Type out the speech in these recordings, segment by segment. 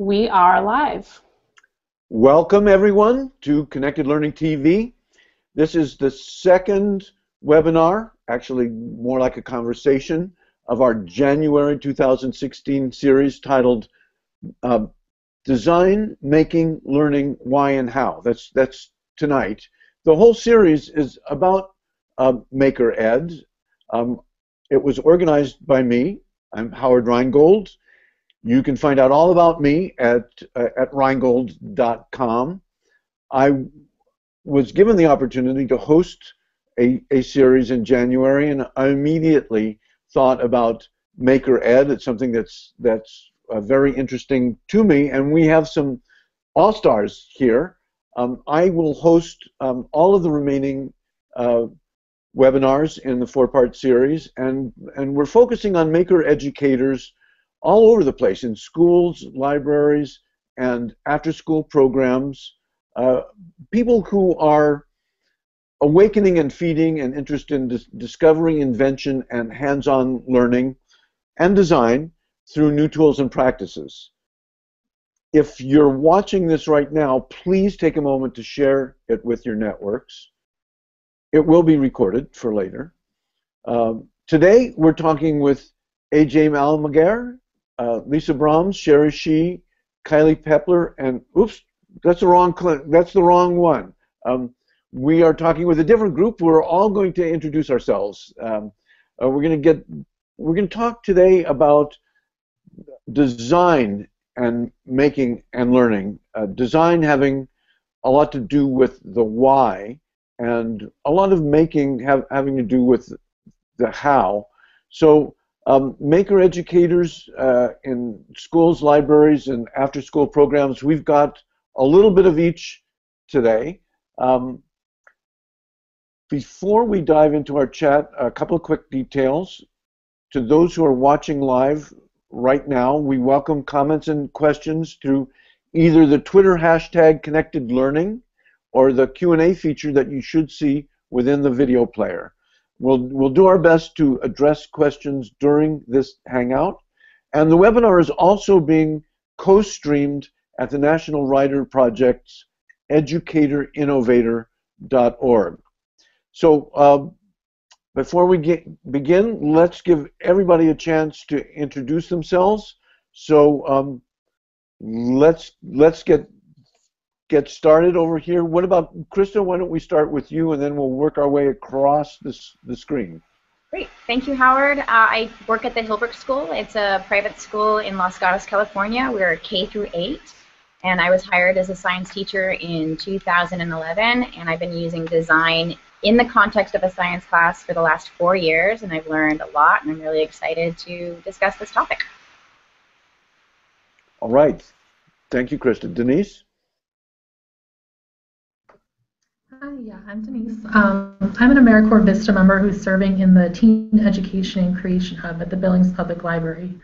We are live. Welcome everyone to Connected Learning TV. This is the second webinar, actually more like a conversation, of our January 2016 series titled uh, Design, Making, Learning, Why and How. That's, that's tonight. The whole series is about uh, Maker Ed. Um, it was organized by me. I'm Howard Rheingold. You can find out all about me at, uh, at rheingold.com. I was given the opportunity to host a, a series in January, and I immediately thought about Maker Ed. It's something that's that's uh, very interesting to me, and we have some all stars here. Um, I will host um, all of the remaining uh, webinars in the four-part series, and and we're focusing on maker educators all over the place in schools, libraries, and after-school programs. Uh, people who are awakening and feeding an interest in dis discovering invention and hands-on learning and design through new tools and practices. If you're watching this right now, please take a moment to share it with your networks. It will be recorded for later. Um, today, we're talking with AJ Almaguer, uh, Lisa Brahms, Sherry Hsi, Kylie Peppler, and oops, that's the wrong that's the wrong one. Um, we are talking with a different group. We're all going to introduce ourselves. Um, uh, we're going to get we're going to talk today about design and making and learning. Uh, design having a lot to do with the why, and a lot of making have, having to do with the how. So, um, maker educators uh, in schools, libraries, and after-school programs, we've got a little bit of each today. Um, before we dive into our chat, a couple of quick details. To those who are watching live right now, we welcome comments and questions through either the Twitter hashtag connected learning or the Q&A feature that you should see within the video player. We'll, we'll do our best to address questions during this Hangout. And the webinar is also being co-streamed at the National Writer Project's educatorinnovator.org. So um, before we get, begin, let's give everybody a chance to introduce themselves. So um, let's let's get get started over here. What about Krista? Why don't we start with you, and then we'll work our way across this the screen. Great, thank you, Howard. Uh, I work at the Hillbrook School. It's a private school in Los Gatos, California. We're K through 8, and I was hired as a science teacher in 2011, and I've been using design in the context of a science class for the last four years, and I've learned a lot, and I'm really excited to discuss this topic. All right. Thank you, Kristen. Denise? Hi, yeah, I'm Denise. Um, I'm an AmeriCorps Vista member who's serving in the Teen Education and Creation Hub at the Billings Public Library.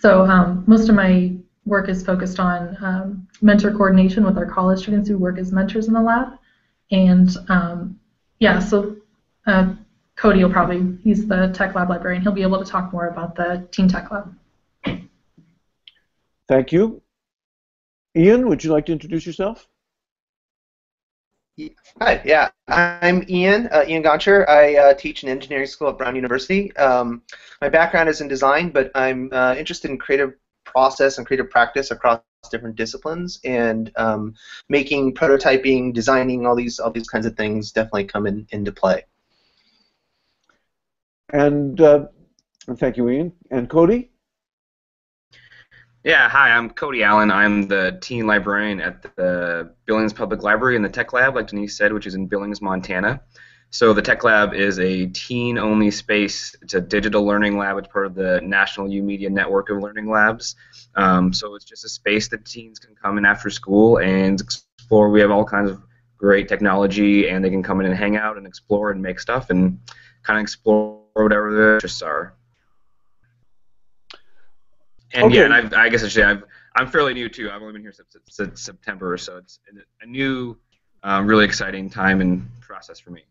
So um, most of my work is focused on um, mentor coordination with our college students who work as mentors in the lab. And um, yeah, so uh, Cody will probably, he's the tech lab librarian. He'll be able to talk more about the Teen Tech Lab. Thank you. Ian, would you like to introduce yourself? Hi, yeah, I'm Ian, uh, Ian Gonsher. I uh, teach in engineering school at Brown University. Um, my background is in design, but I'm uh, interested in creative process and creative practice across different disciplines, and um, making, prototyping, designing, all these all these kinds of things definitely come in, into play. And uh, thank you, Ian. And Cody. Yeah, hi, I'm Cody Allen. I'm the teen librarian at the Billings Public Library in the Tech Lab, like Denise said, which is in Billings, Montana. So the Tech Lab is a teen-only space. It's a digital learning lab. It's part of the National YOUmedia network of learning labs. Um, so it's just a space that teens can come in after school and explore. We have all kinds of great technology, and they can come in and hang out and explore and make stuff and kind of explore whatever their interests are. And okay. yeah, and I've, i guess I should say I've, I'm fairly new too. I've only been here since September, so it's a new, um, really exciting time and process for me.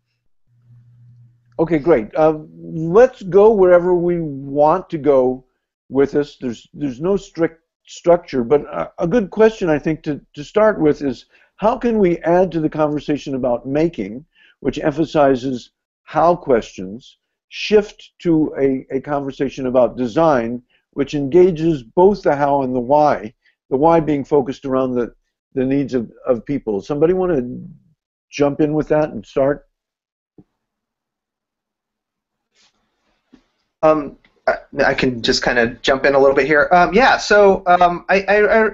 Okay, great. Uh, let's go wherever we want to go with this. There's there's no strict structure, but a, a good question I think to, to start with is how can we add to the conversation about making, which emphasizes how questions, shift to a, a conversation about design, which engages both the how and the why, the why being focused around the, the needs of, of people. Somebody want to jump in with that and start? Um, I can just kind of jump in a little bit here. Um, yeah, so um, I, I,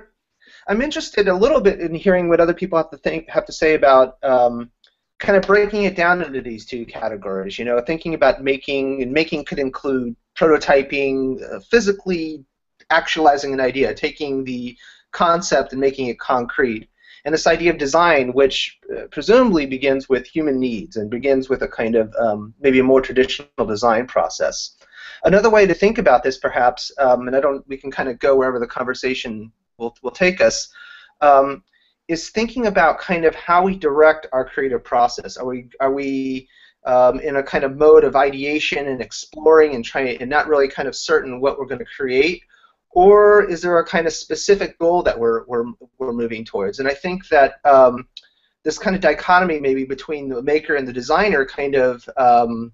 am interested a little bit in hearing what other people have to think, have to say about um, kind of breaking it down into these two categories. You know, thinking about making, and making could include prototyping, uh, physically actualizing an idea, taking the concept and making it concrete. And this idea of design, which uh, presumably begins with human needs and begins with a kind of um, maybe a more traditional design process. Another way to think about this, perhaps, um, and I don't, we can kind of go wherever the conversation will, will take us, um, is thinking about kind of how we direct our creative process. Are we, are we um, in a kind of mode of ideation and exploring and trying, and not really kind of certain what we're going to create, or is there a kind of specific goal that we're, we're, we're moving towards? And I think that um, this kind of dichotomy maybe between the maker and the designer kind of um,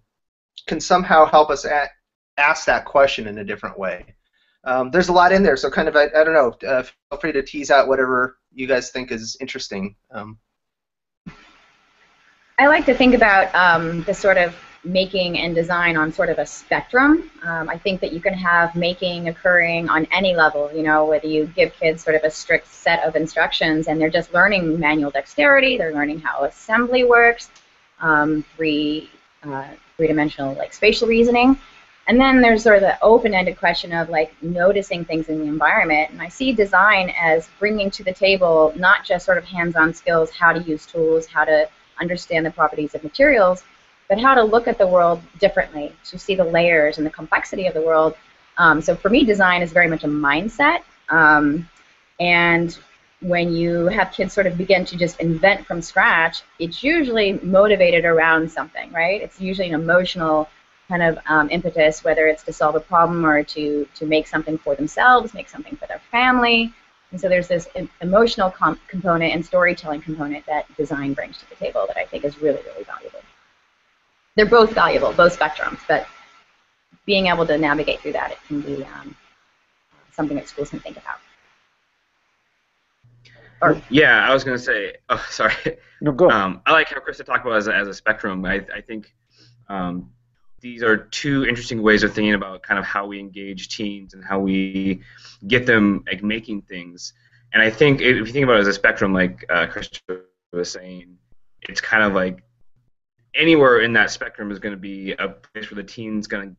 can somehow help us at, ask that question in a different way. Um, there's a lot in there, so kind of I, I don't know. Uh, feel free to tease out whatever you guys think is interesting. Um, I like to think about um, the sort of making and design on sort of a spectrum. Um, I think that you can have making occurring on any level, you know, whether you give kids sort of a strict set of instructions and they're just learning manual dexterity, they're learning how assembly works, um, three, uh, three-dimensional like spatial reasoning. And then there's sort of the open-ended question of like noticing things in the environment. And I see design as bringing to the table not just sort of hands-on skills, how to use tools, how to understand the properties of materials, but how to look at the world differently, to see the layers and the complexity of the world. Um, so for me, design is very much a mindset. Um, and when you have kids sort of begin to just invent from scratch, it's usually motivated around something, right? It's usually an emotional kind of um, impetus, whether it's to solve a problem or to, to make something for themselves, make something for their family. And so there's this emotional component and storytelling component that design brings to the table that I think is really, really valuable. They're both valuable, both spectrums, but being able to navigate through that, it can be um, something that schools can think about. Or, yeah, I was going to say, oh, sorry. No, go. Um, I like how Krista talked about as a, as a spectrum. I, I think um, these are two interesting ways of thinking about kind of how we engage teens and how we get them like making things. And I think if you think about it as a spectrum, like uh, Christopher was saying, it's kind of like anywhere in that spectrum is going to be a place where the teen's going to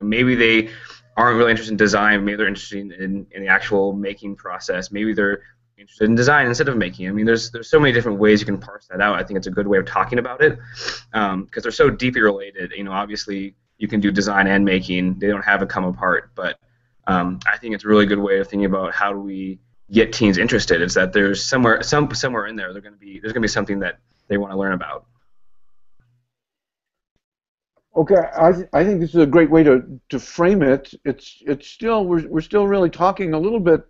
maybe they aren't really interested in design, maybe they're interested in, in the actual making process, maybe they're interested in design instead of making. I mean, there's there's so many different ways you can parse that out. I think it's a good way of talking about it because um, they're so deeply related. You know, obviously you can do design and making; they don't have to come apart. But um, I think it's a really good way of thinking about how do we get teens interested. Is that there's somewhere some somewhere in there they're going to be there's going to be something that they want to learn about. Okay, I, th- I think this is a great way to, to frame it. It's it's still we're, we're still really talking a little bit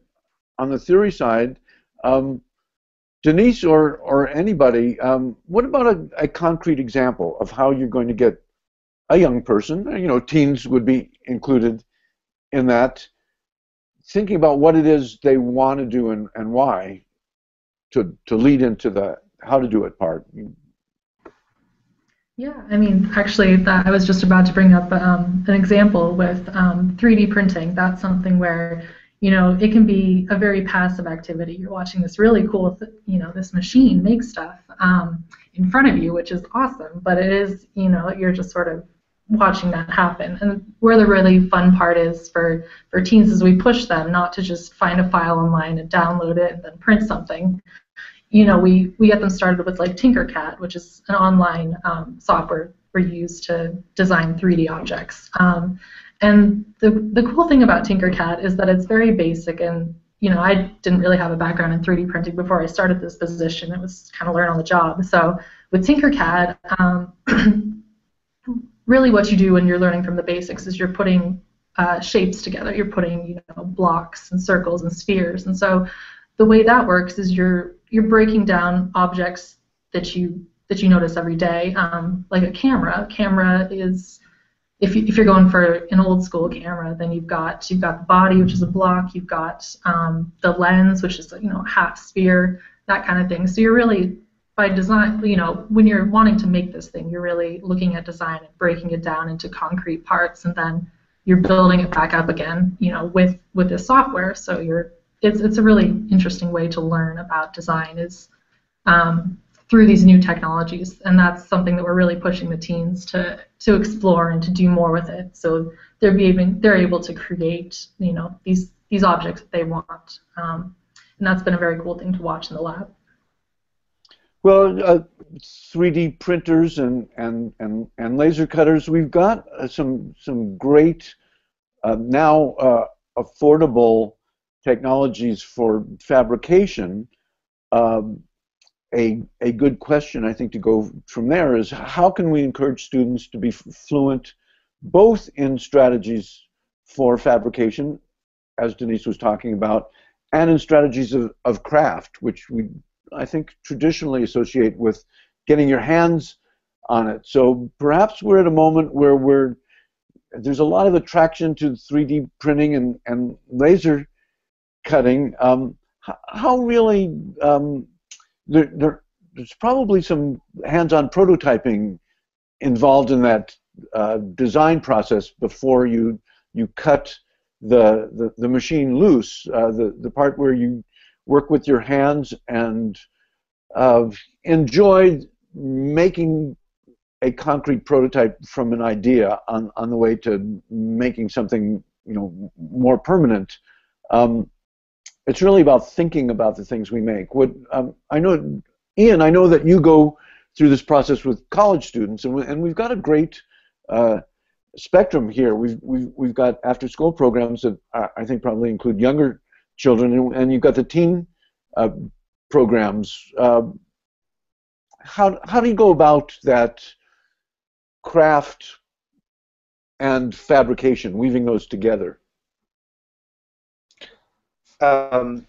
on the theory side, um, Denise or, or anybody, um, what about a, a concrete example of how you're going to get a young person, you know, teens would be included in that, thinking about what it is they want to do and, and why to, to lead into the how to do it part. Yeah, I mean, actually, that, I was just about to bring up um, an example with um, 3D printing. That's something where you know, it can be a very passive activity. You're watching this really cool, you know, this machine make stuff um, in front of you, which is awesome. But it is, you know, you're just sort of watching that happen. And where the really fun part is for for teens is we push them not to just find a file online and download it and then print something. You know, we we get them started with like Tinkercad, which is an online um, software we use to design 3D objects. Um, and the, the cool thing about Tinkercad is that it's very basic and you know, I didn't really have a background in 3D printing before I started this position. It was kind of learn on the job. So with Tinkercad, um, really what you do when you're learning from the basics is you're putting uh, shapes together. You're putting you know blocks and circles and spheres, and so the way that works is you're you're breaking down objects that you that you notice every day, um, like a camera. A camera is if, you, if you're going for an old school camera, then you've got you've got the body, which is a block. You've got um, the lens, which is you know half sphere, that kind of thing. So you're really by design, you know, when you're wanting to make this thing, you're really looking at design and breaking it down into concrete parts, and then you're building it back up again, you know, with with this software. So you're it's it's a really interesting way to learn about design is um, through these new technologies, and that's something that we're really pushing the teens to to explore and to do more with it. So they're being they're able to create you know these these objects that they want, um, and that's been a very cool thing to watch in the lab. Well, uh, 3D printers and, and, and, and laser cutters, we've got uh, some some great uh, now uh, affordable technologies for fabrication. Um, a, a good question, I think, to go from there is how can we encourage students to be fluent both in strategies for fabrication, as Denise was talking about, and in strategies of, of craft, which we, I think, traditionally associate with getting your hands on it. So perhaps we're at a moment where we're there's a lot of attraction to 3D printing and, and laser cutting. Um, how really um, there, there, there's probably some hands-on prototyping involved in that uh, design process before you you cut the the, the machine loose. Uh, the the part where you work with your hands and uh, enjoy making a concrete prototype from an idea on, on the way to making something you know more permanent. Um, it's really about thinking about the things we make. What um, I know, Ian, I know that you go through this process with college students, and, we, and we've got a great uh, spectrum here. We've, we've, we've got after school programs that I think probably include younger children, and, and you've got the teen uh, programs. Uh, how, how do you go about that craft and fabrication, weaving those together? Um,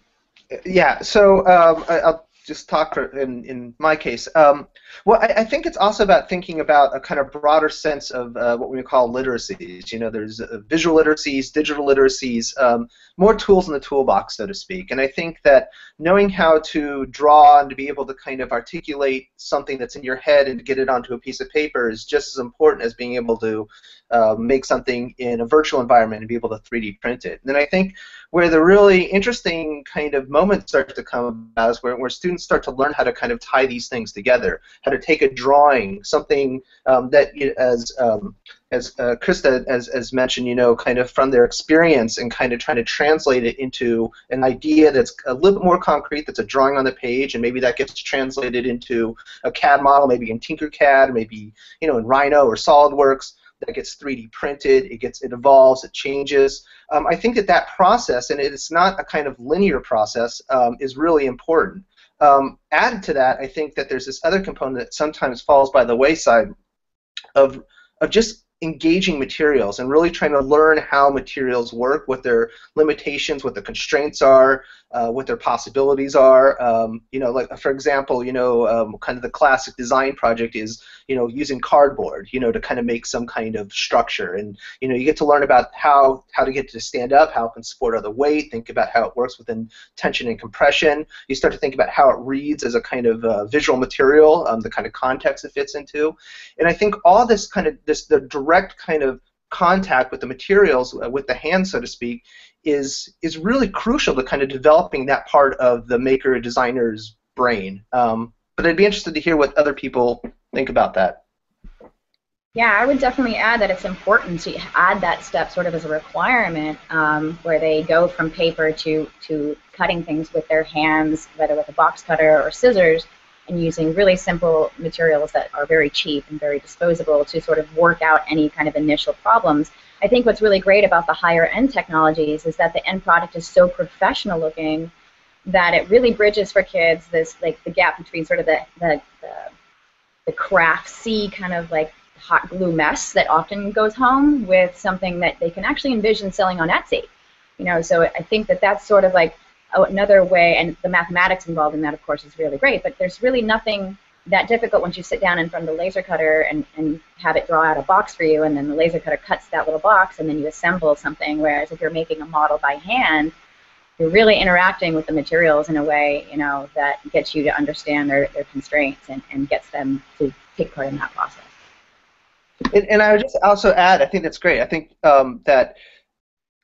yeah, so um, I, just talk in, in my case. Um, well, I, I, think it's also about thinking about a kind of broader sense of uh, what we call literacies. You know, there's uh, visual literacies, digital literacies, um, more tools in the toolbox, so to speak. And I think that knowing how to draw and to be able to kind of articulate something that's in your head and get it onto a piece of paper is just as important as being able to uh, make something in a virtual environment and be able to 3D print it. And I think where the really interesting kind of moment starts to come about is where, where students start to learn how to kind of tie these things together, how to take a drawing, something um, that, as um, as uh, Krista has, has mentioned, you know, kind of from their experience and kind of trying to translate it into an idea that's a little bit more concrete, that's a drawing on the page, and maybe that gets translated into a CAD model, maybe in Tinkercad, maybe you know in Rhino or SolidWorks that gets 3D printed, it gets it evolves, it changes. Um, I think that that process, and it's not a kind of linear process, um, is really important. Um, added to that, I think that there's this other component that sometimes falls by the wayside of of just engaging materials and really trying to learn how materials work, what their limitations, what the constraints are, uh, what their possibilities are. Um, you know, like for example, you know, um, kind of the classic design project is you know using cardboard, you know, to kind of make some kind of structure, and you know you get to learn about how how to get to stand up, how it can support other weight, think about how it works within tension and compression. You start to think about how it reads as a kind of uh, visual material, um, the kind of context it fits into, and I think all this kind of this the kind of contact with the materials, uh, with the hand, so to speak, is is really crucial to kind of developing that part of the maker designer's brain. Um, but I'd be interested to hear what other people think about that. Yeah, I would definitely add that it's important to add that step sort of as a requirement um, where they go from paper to, to cutting things with their hands, whether with a box cutter or scissors, and using really simple materials that are very cheap and very disposable to sort of work out any kind of initial problems. I think what's really great about the higher end technologies is that the end product is so professional looking that it really bridges for kids this like the gap between sort of the the, the, the craftsy kind of like hot glue mess that often goes home with something that they can actually envision selling on Etsy. You know, so I think that that's sort of like another way, and the mathematics involved in that, of course, is really great. But there's really nothing that difficult once you sit down in front of the laser cutter and, and have it draw out a box for you, and then the laser cutter cuts that little box, and then you assemble something. Whereas if you're making a model by hand, you're really interacting with the materials in a way, you know, that gets you to understand their, their constraints and, and gets them to take part in that process. And, and I would just also add, I think that's great. I think um, that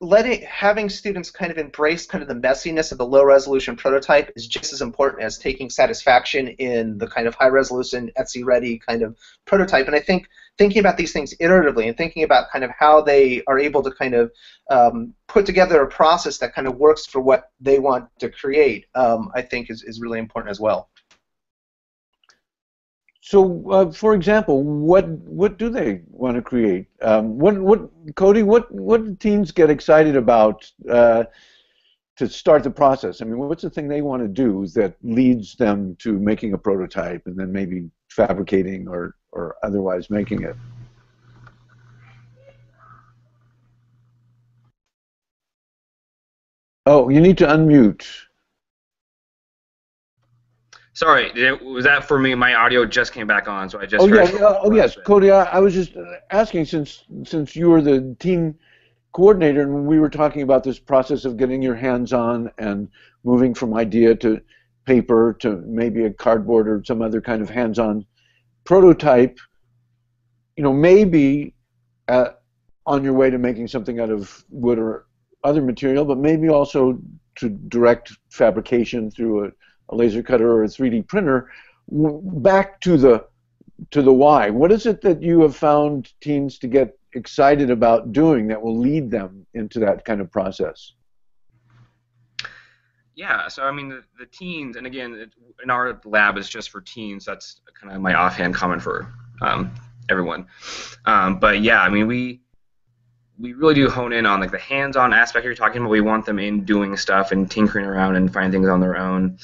letting having students kind of embrace kind of the messiness of the low resolution prototype is just as important as taking satisfaction in the kind of high resolution Etsy ready kind of prototype. And I think thinking about these things iteratively and thinking about kind of how they are able to kind of um, put together a process that kind of works for what they want to create, um, I think is, is really important as well. So, uh, for example, what what do they want to create? Um, what what Cody? What what do teens get excited about uh, to start the process? I mean, what's the thing they want to do that leads them to making a prototype and then maybe fabricating or or otherwise making it? Oh, you need to unmute. Sorry, was that for me? My audio just came back on, so I just. Oh yeah, oh yes, Cody. I, I, was just asking since since you were the team coordinator, and we were talking about this process of getting your hands on and moving from idea to paper to maybe a cardboard or some other kind of hands-on prototype. You know, maybe uh, on your way to making something out of wood or other material, but maybe also to direct fabrication through a a laser cutter or a 3D printer, back to the to the why. What is it that you have found teens to get excited about doing that will lead them into that kind of process? Yeah, so I mean, the, the teens, and again, it, in our lab is just for teens. That's kind of my offhand comment for um, everyone. Um, but yeah, I mean, we we really do hone in on like the hands-on aspect you're talking about. We want them in doing stuff and tinkering around and finding things on their own.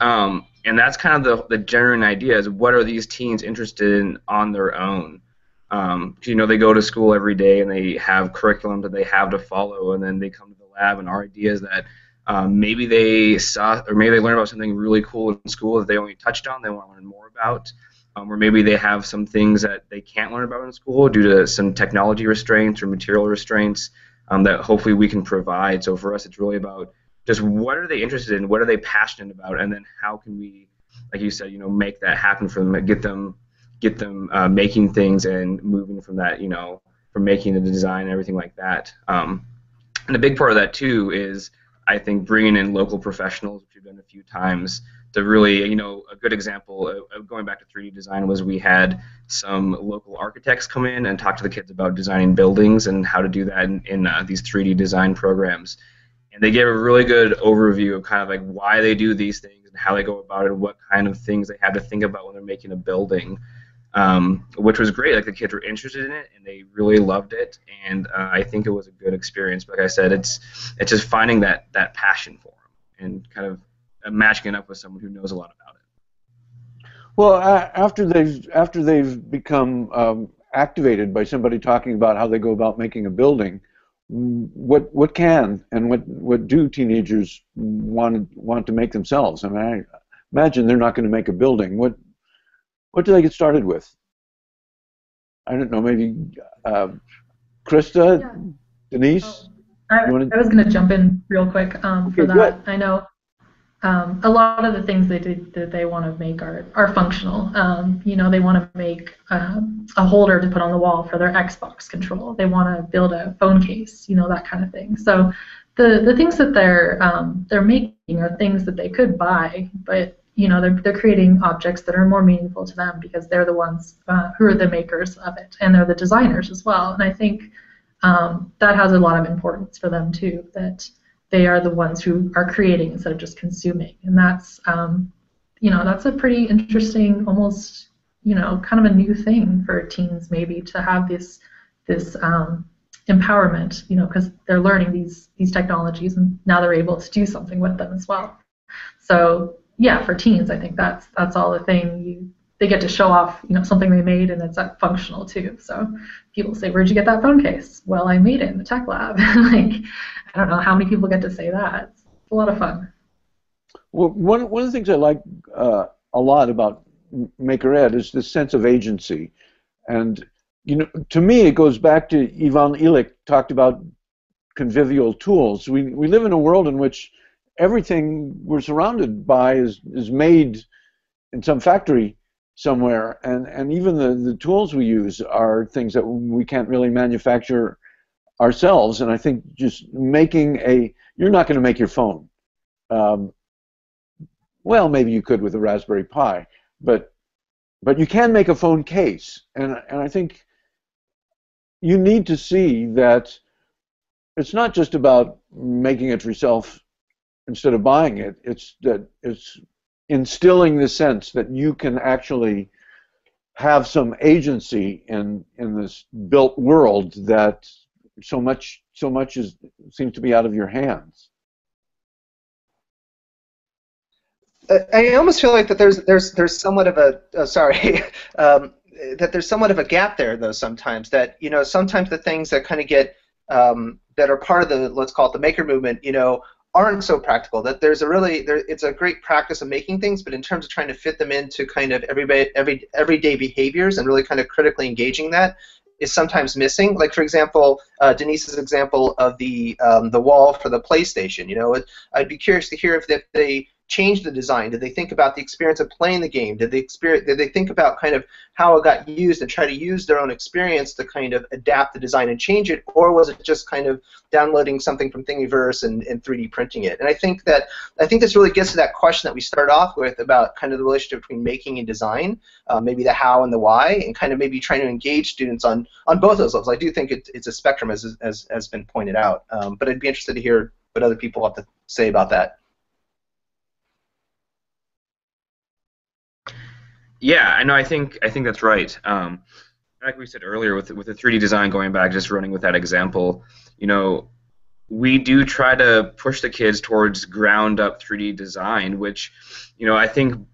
Um, and that's kind of the, the genuine idea is what are these teens interested in on their own? Um, you know, they go to school every day and they have curriculum that they have to follow, and then they come to the lab, and our idea is that um, maybe they saw or maybe they learned about something really cool in school that they only touched on, they want to learn more about, um, or maybe they have some things that they can't learn about in school due to some technology restraints or material restraints um, that hopefully we can provide. So for us, it's really about just what are they interested in, what are they passionate about, and then how can we, like you said, you know, make that happen for them, get them, get them uh, making things and moving from that, you know, from making the design and everything like that. Um, and a big part of that too is I think bringing in local professionals, which we've done a few times, to really, you know, a good example of going back to 3D design was we had some local architects come in and talk to the kids about designing buildings and how to do that in, in uh, these 3D design programs and they gave a really good overview of kind of like why they do these things and how they go about it, and what kind of things they have to think about when they're making a building, um, which was great. Like the kids were interested in it and they really loved it, and uh, I think it was a good experience. But like I said, it's it's just finding that that passion for them and kind of matching it up with someone who knows a lot about it. Well, uh, after they've after they've become um, activated by somebody talking about how they go about making a building what what can and what what do teenagers want want to make themselves? I mean, I imagine they're not going to make a building. What what do they get started with? I don't know. Maybe uh, Krista, yeah. Denise. Oh, I, I, was going to jump in real quick um, okay, for that. I know um, a lot of the things they that they want to make are, are functional. Um, you know, they want to make uh, a holder to put on the wall for their Xbox control. They want to build a phone case, you know, that kind of thing. So the, the things that they're um, they're making are things that they could buy, but you know, they're, they're creating objects that are more meaningful to them because they're the ones uh, who are the makers of it, and they're the designers as well. And I think um, that has a lot of importance for them too. That they are the ones who are creating instead of just consuming, and that's um, you know that's a pretty interesting, almost you know kind of a new thing for teens maybe to have this this um, empowerment, you know, because they're learning these these technologies and now they're able to do something with them as well. So yeah, for teens, I think that's that's all the thing you they get to show off, you know, something they made and it's uh, functional too. So people say, "Where'd you get that phone case?" Well, I made it in the tech lab. like, I don't know how many people get to say that. It's a lot of fun. Well, one one of the things I like uh, a lot about Maker Ed is the sense of agency, and you know, to me, it goes back to Ivan Illich talked about convivial tools. We we live in a world in which everything we're surrounded by is is made in some factory somewhere, and and even the the tools we use are things that we can't really manufacture ourselves. And I think just making a you're not going to make your phone. Um, well, maybe you could with a Raspberry Pi, but but you can make a phone case, and and I think you need to see that it's not just about making it yourself instead of buying it. It's that it's instilling the sense that you can actually have some agency in in this built world that so much so much is seems to be out of your hands. I almost feel like that there's there's there's somewhat of a oh, sorry um, that there's somewhat of a gap there though sometimes that you know sometimes the things that kind of get um, that are part of the let's call it the maker movement you know aren't so practical that there's a really there, it's a great practice of making things but in terms of trying to fit them into kind of every every everyday behaviors and really kind of critically engaging that is sometimes missing. Like for example, uh, Denise's example of the um, the wall for the PlayStation. You know, I'd be curious to hear if they change the design? Did they think about the experience of playing the game? Did they experience, Did they think about kind of how it got used and try to use their own experience to kind of adapt the design and change it, or was it just kind of downloading something from Thingiverse and, and 3D printing it? And I think that I think this really gets to that question that we started off with about kind of the relationship between making and design, uh, maybe the how and the why, and kind of maybe trying to engage students on on both those levels. I do think it, it's a spectrum, as as has been pointed out, um, but I'd be interested to hear what other people have to say about that. Yeah, I know. I think I think that's right. Um, like we said earlier, with with the 3D design going back, just running with that example, you know, we do try to push the kids towards ground up 3D design, which, you know, I think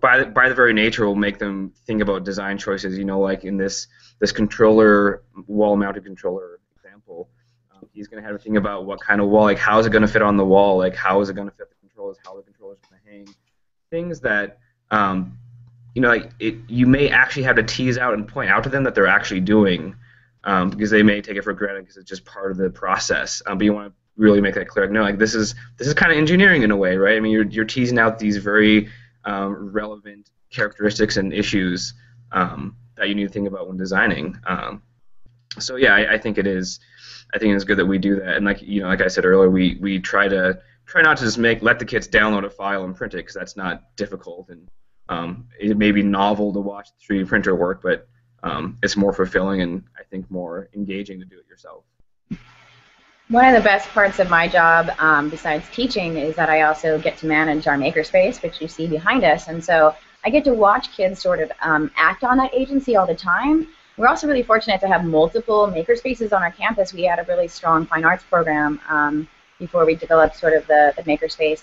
by the, by the very nature will make them think about design choices. You know, like in this this controller wall mounted controller example, um, he's going to have to think about what kind of wall, like how is it going to fit on the wall, like how is it going to fit the controllers, how the controllers going to hang, things that um, you know, it, you may actually have to tease out and point out to them that they're actually doing, um, because they may take it for granted because it's just part of the process. Um, but you want to really make that clear. No, like this is this is kind of engineering in a way, right? I mean, you're you're teasing out these very um, relevant characteristics and issues um, that you need to think about when designing. Um, so yeah, I, I think it is. I think it's good that we do that. And like you know, like I said earlier, we we try to try not to just make let the kids download a file and print it because that's not difficult and um, it may be novel to watch the 3D printer work, but um, it's more fulfilling and I think more engaging to do it yourself. One of the best parts of my job, um, besides teaching, is that I also get to manage our makerspace, which you see behind us, and so I get to watch kids sort of um, act on that agency all the time. We're also really fortunate to have multiple makerspaces on our campus. We had a really strong fine arts program um, before we developed sort of the, the makerspace.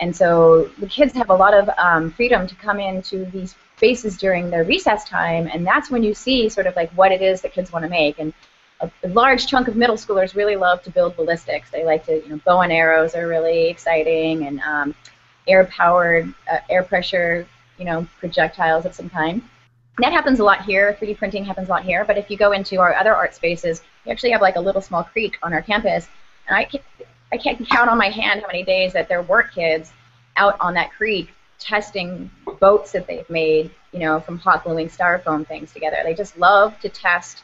And so the kids have a lot of um, freedom to come into these spaces during their recess time, and that's when you see sort of like what it is that kids want to make. And a, a, large chunk of middle schoolers really love to build ballistics. They like to, you know, bow and arrows are really exciting, and um, air-powered, uh, air pressure, you know, projectiles of some kind. that happens a lot here. 3D printing happens a lot here. But if you go into our other art spaces, we actually have like a little small creek on our campus, and I I can't count on my hand how many days that there weren't kids out on that creek testing boats that they've made, you know, from hot gluing styrofoam things together. They just love to test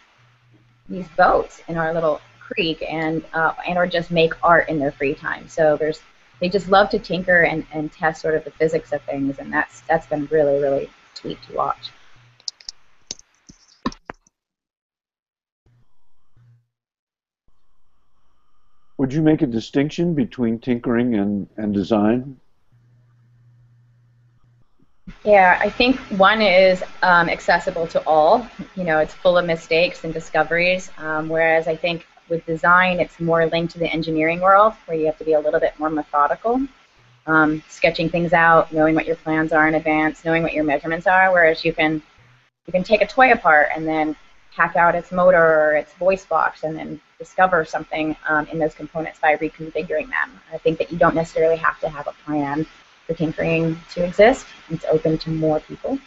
these boats in our little creek and uh, and or just make art in their free time. So there's they just love to tinker and, and test sort of the physics of things and that's that's been really, really sweet to watch. Would you make a distinction between tinkering and, and design? Yeah, I think one is um, accessible to all. You know, it's full of mistakes and discoveries, um, whereas I think with design, it's more linked to the engineering world, where you have to be a little bit more methodical. um, sketching things out, knowing what your plans are in advance, knowing what your measurements are. Whereas you can you can take a toy apart and then hack out its motor or its voice box and then discover something um, in those components by reconfiguring them. I think that you don't necessarily have to have a plan for tinkering to exist. It's open to more people.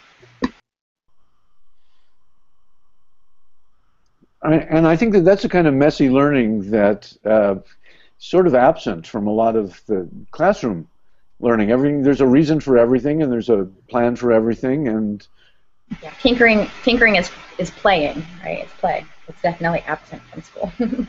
and I think that that's a kind of messy learning that uh, sort of absent from a lot of the classroom learning. Everything there's a reason for everything, and there's a plan for everything, and yeah, tinkering tinkering is is playing, right? It's play. It's definitely absent from school.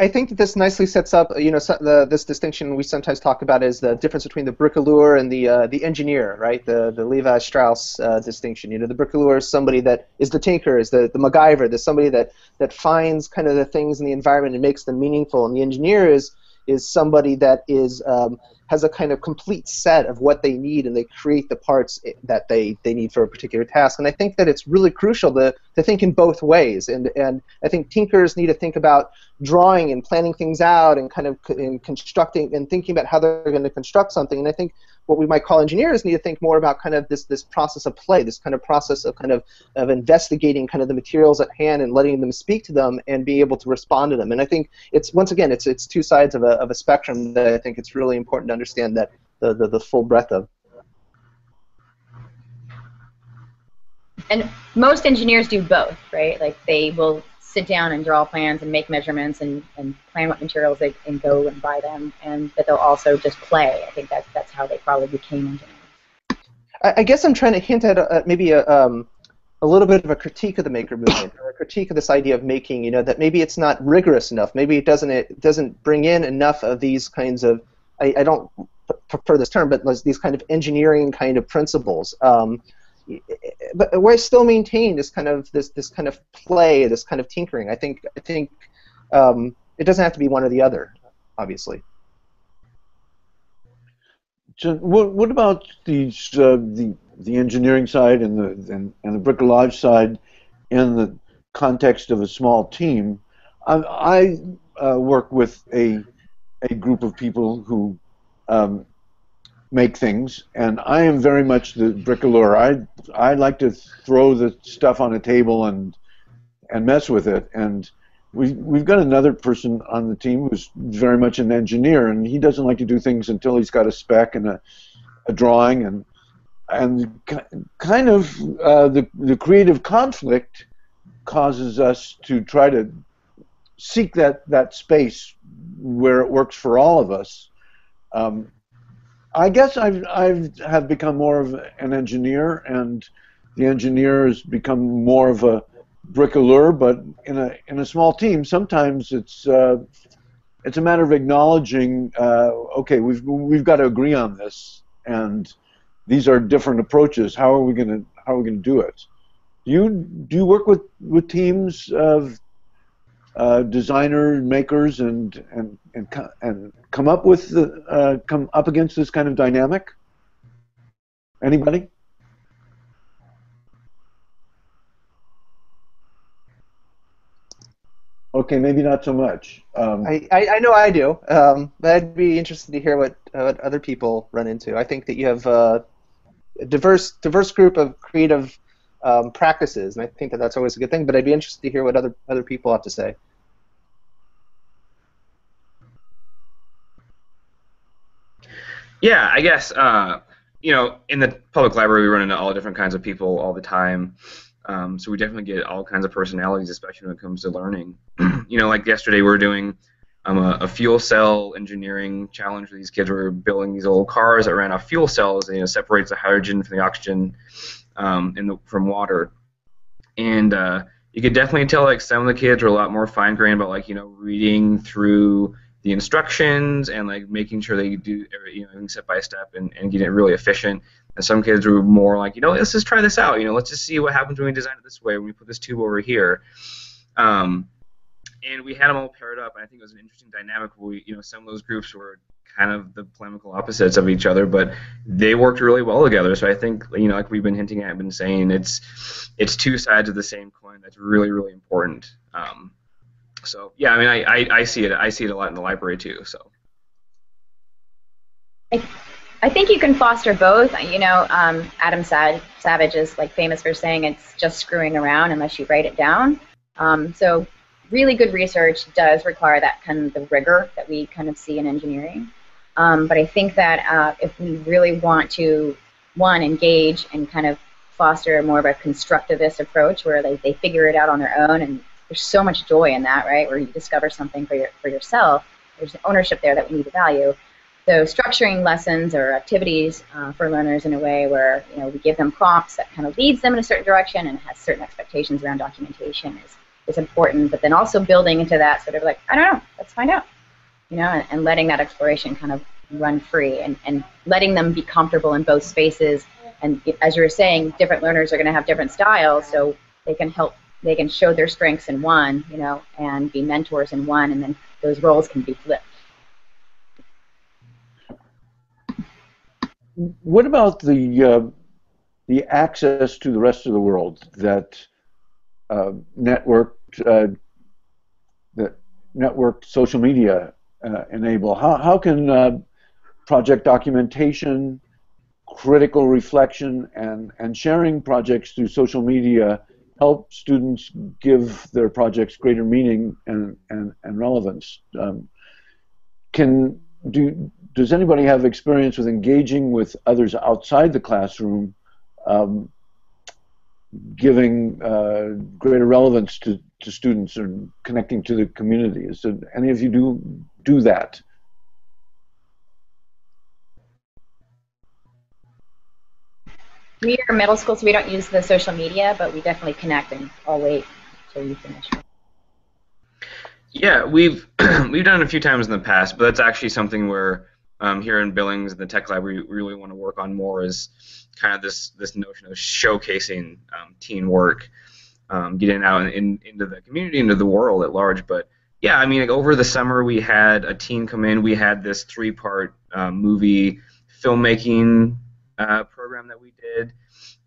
I think this nicely sets up, you know, the, this distinction we sometimes talk about is the difference between the bricoleur and the uh, the engineer, right? The the Lévi-Strauss uh, distinction. You know, the bricoleur is somebody that is the tinker, is the the MacGyver, there's somebody that that finds kind of the things in the environment and makes them meaningful, and the engineer is is somebody that is um, has a kind of complete set of what they need and they create the parts that they, they need for a particular task. And I think that it's really crucial to, to think in both ways. And, and I think tinkers need to think about drawing and planning things out and kind of and constructing and thinking about how they're going to construct something. And I think what we might call engineers need to think more about kind of this this process of play, this kind of process of kind of of investigating kind of the materials at hand and letting them speak to them and be able to respond to them. And I think it's once again it's it's two sides of a of a spectrum that I think it's really important to understand that the the, the full breadth of. And most engineers do both, right? Like they will sit down and draw plans and make measurements and, and plan what materials they can go and buy them, and but they'll also just play. I think that's that's how they probably became engineers. I, I guess I'm trying to hint at a, maybe a, um, a little bit of a critique of the maker movement, or a critique of this idea of making. You know, that maybe it's not rigorous enough. Maybe it doesn't it doesn't bring in enough of these kinds of I, I don't prefer this term, but these kind of engineering kind of principles. Um, but we still maintain this kind of this this kind of play, this kind of tinkering. I think I think um, it doesn't have to be one or the other, obviously. So what, what about these uh, the the engineering side and the and, and the bricolage side in the context of a small team? I, I uh, work with a a group of people who um, make things, and I am very much the bricoleur. I I like to throw the stuff on a table and and mess with it. And we we've got another person on the team who's very much an engineer, and he doesn't like to do things until he's got a spec and a, a drawing and and kind of uh, the the creative conflict causes us to try to seek that that space where it works for all of us. Um, I guess I've I've have become more of an engineer, and the engineer has become more of a bricoleur. But in a in a small team, sometimes it's uh, it's a matter of acknowledging, uh, okay, we've we've got to agree on this, and these are different approaches. How are we going to how are we going to do it? Do you do you work with with teams of uh, designer makers and and and and come up with the uh, come up against this kind of dynamic? Anybody? Okay, maybe not so much. Um, I, I, I know I do, um, but I'd be interested to hear what, uh, what other people run into. I think that you have uh, a diverse diverse group of creative um, practices, and I think that that's always a good thing. But I'd be interested to hear what other other people have to say. Yeah, I guess uh, you know in the public library we run into all different kinds of people all the time. Um, so we definitely get all kinds of personalities, especially when it comes to learning. you know, like yesterday we were doing um, a, a, fuel cell engineering challenge where these kids were building these old cars that ran off fuel cells. And, you know, separates the hydrogen from the oxygen um, the, from water. And uh, you could definitely tell like some of the kids were a lot more fine grained about like you know reading through the instructions and like making sure they do you know everything step by step and, and get it really efficient. And some kids were more like, you know, let's just try this out. You know, let's just see what happens when we design it this way. When we put this tube over here. Um, and we had them all paired up, and I think it was an interesting dynamic. We, you know, some of those groups were kind of the polemical opposites of each other, but they worked really well together. So I think, you know, like we've been hinting at, been saying, it's it's two sides of the same coin. That's really really important. Um, so yeah, I mean, I, I, I see it. I see it a lot in the library too. So. I, I think you can foster both. You know, um, Adam Savage is like famous for saying it's just screwing around unless you write it down. Um, so really good research does require that kind of the rigor that we kind of see in engineering. Um, but I think that uh, if we really want to, one, engage and kind of foster more of a constructivist approach where they, they figure it out on their own, and there's so much joy in that, right, where you discover something for, your, for yourself. There's ownership there that we need to value. So structuring lessons or activities uh, for learners in a way where you know we give them prompts that kind of leads them in a certain direction and has certain expectations around documentation is, is important. But then also building into that sort of like I don't know, let's find out, you know, and, and letting that exploration kind of run free and, and letting them be comfortable in both spaces. And as you were saying, different learners are going to have different styles, so they can help, they can show their strengths in one, you know, and be mentors in one, and then those roles can be flipped. what about the uh, the access to the rest of the world that uh, networked uh, that networked social media uh, enable? How how can uh, project documentation, critical reflection, and and sharing projects through social media help students give their projects greater meaning and and, and relevance? Um, can do does anybody have experience with engaging with others outside the classroom, um, giving uh, greater relevance to, to students or connecting to the community? Is there, any of you do do that? We are middle school, so we don't use the social media, but we definitely connect, and I'll wait until you finish. Yeah, we've we've done it a few times in the past, but that's actually something where um, here in Billings, and the tech lab, we really want to work on more is kind of this this notion of showcasing um, teen work, um, getting out in, in, into the community, into the world at large. But yeah, I mean, like over the summer, we had a team come in. We had this three-part um, movie filmmaking uh, program that we did,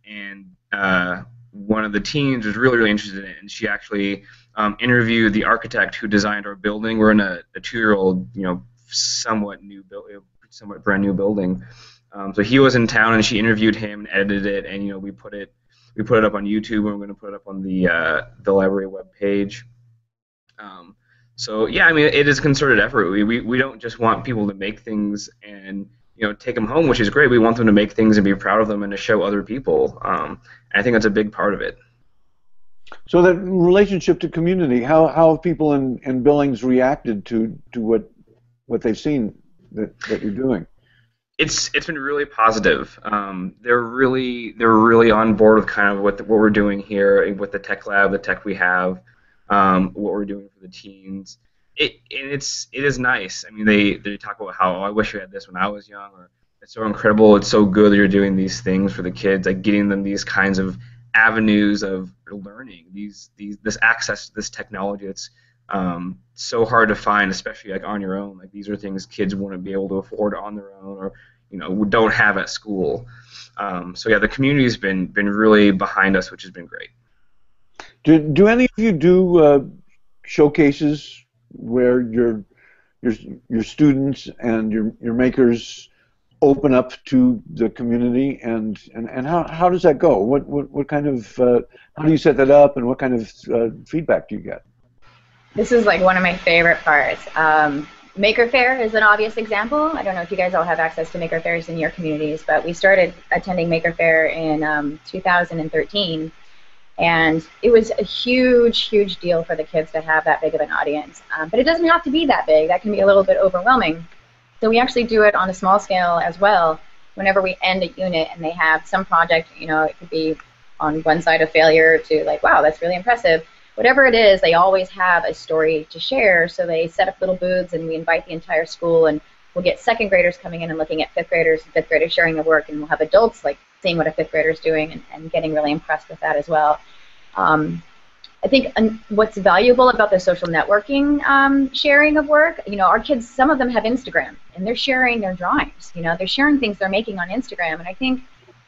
and uh, one of the teens was really really interested in it, and she actually um, interviewed the architect who designed our building. We're in a, a two-year-old, you know, somewhat new building, somewhat brand new building. Um, so he was in town, and she interviewed him and edited it, and you know we put it we put it up on YouTube, and we're going to put it up on the uh, the library web page. Um, so yeah, I mean it is a concerted effort. We, we we don't just want people to make things and you know take them home, which is great. We want them to make things and be proud of them and to show other people. Um, I think that's a big part of it. So that relationship to community, how, how have people in, in Billings reacted to, to what what they've seen that, that you're doing? It's it's been really positive. Um, they're really they're really on board with kind of what the, what we're doing here with the tech lab, the tech we have, um, what we're doing for the teens. It it's it is nice. I mean, they they talk about how oh, I wish I had this when I was young, or it's so incredible. It's so good that you're doing these things for the kids, like getting them these kinds of avenues of learning, these these this access to this technology that's um, so hard to find, especially like on your own. Like these are things kids wouldn't be able to afford on their own, or you know don't have at school. Um, so yeah, the community's been been really behind us, which has been great. Do do any of you do uh, showcases where your your your students and your your makers open up to the community and, and, and how, how does that go? What, what, what kind of, uh, how do you set that up and what kind of uh, feedback do you get? This is like one of my favorite parts. Um, Maker Faire is an obvious example. I don't know if you guys all have access to Maker Faires in your communities, but we started attending Maker Faire in um, 2013, and it was a huge, huge deal for the kids to have that big of an audience. Um, but it doesn't have to be that big. That can be a little bit overwhelming. So we actually do it on a small scale as well. Whenever we end a unit and they have some project, you know, it could be on one side of failure to like, wow, that's really impressive whatever it is, they always have a story to share. So they set up little booths, and we invite the entire school, and we'll get second graders coming in and looking at fifth graders, fifth graders sharing their work, and we'll have adults like seeing what a fifth grader is doing and, and getting really impressed with that as well. Um, I think what's valuable about the social networking um, sharing of work, you know, our kids, some of them have Instagram, and they're sharing their drawings. You know, they're sharing things they're making on Instagram, and I think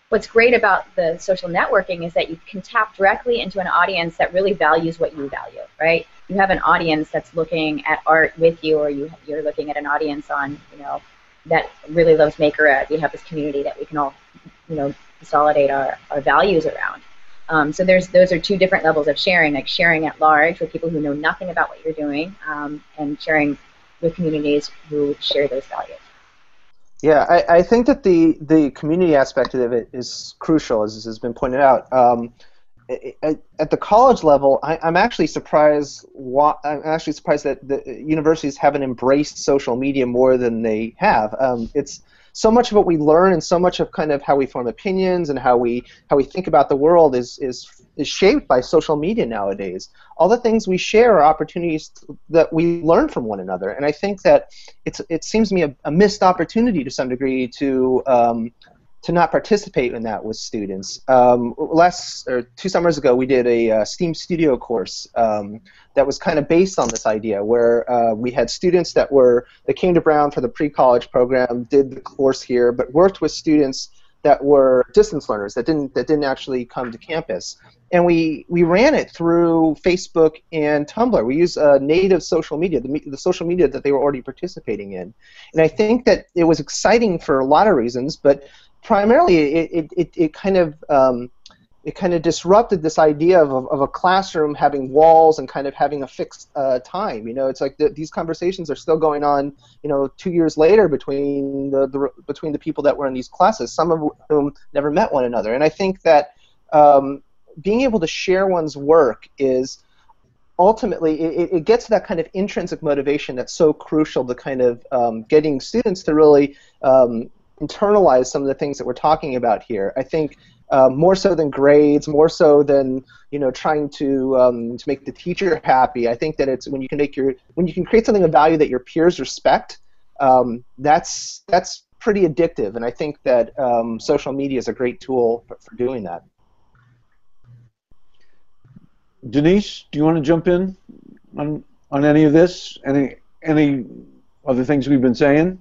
what's great about the social networking is that you can tap directly into an audience that really values what you value, right? You have an audience that's looking at art with you, or you, you're looking at an audience on, you know, that really loves Maker Ed. We have this community that we can all, you know, consolidate our, our values around. Um, so there's those are two different levels of sharing, like sharing at large with people who know nothing about what you're doing, um, and sharing with communities who share those values. Yeah, I, I think that the the community aspect of it is crucial, as has been pointed out. Um, at, the college level, I, am actually surprised. I'm actually surprised that the universities haven't embraced social media more than they have. Um, it's so much of what we learn and so much of kind of how we form opinions and how we how we think about the world is is is shaped by social media nowadays. All the things we share are opportunities that we learn from one another, and I think that it's it seems to me a, a missed opportunity to some degree to um, to not participate in that with students. Um, last or two summers ago, we did a uh, STEAM Studio course um, that was kind of based on this idea, where uh, we had students that were that came to Brown for the pre-college program, did the course here, but worked with students that were distance learners that didn't that didn't actually come to campus, and we we ran it through Facebook and Tumblr. We used uh, native social media, the, the social media that they were already participating in, and I think that it was exciting for a lot of reasons, but primarily it, it, it, kind of um, it kind of disrupted this idea of, of a classroom having walls and kind of having a fixed uh, time. You know, it's like the, these conversations are still going on. You know, two years later between the, the between the people that were in these classes, some of whom never met one another. And I think that um, being able to share one's work is ultimately it, it, gets that kind of intrinsic motivation that's so crucial to kind of um, getting students to really um, internalize some of the things that we're talking about here. I think uh, more so than grades, more so than you know trying to um, to make the teacher happy. I think that it's when you can make your when you can create something of value that your peers respect. Um, that's that's pretty addictive, and I think that um, social media is a great tool for, for doing that. Denise, do you want to jump in on on any of this? Any any other things we've been saying?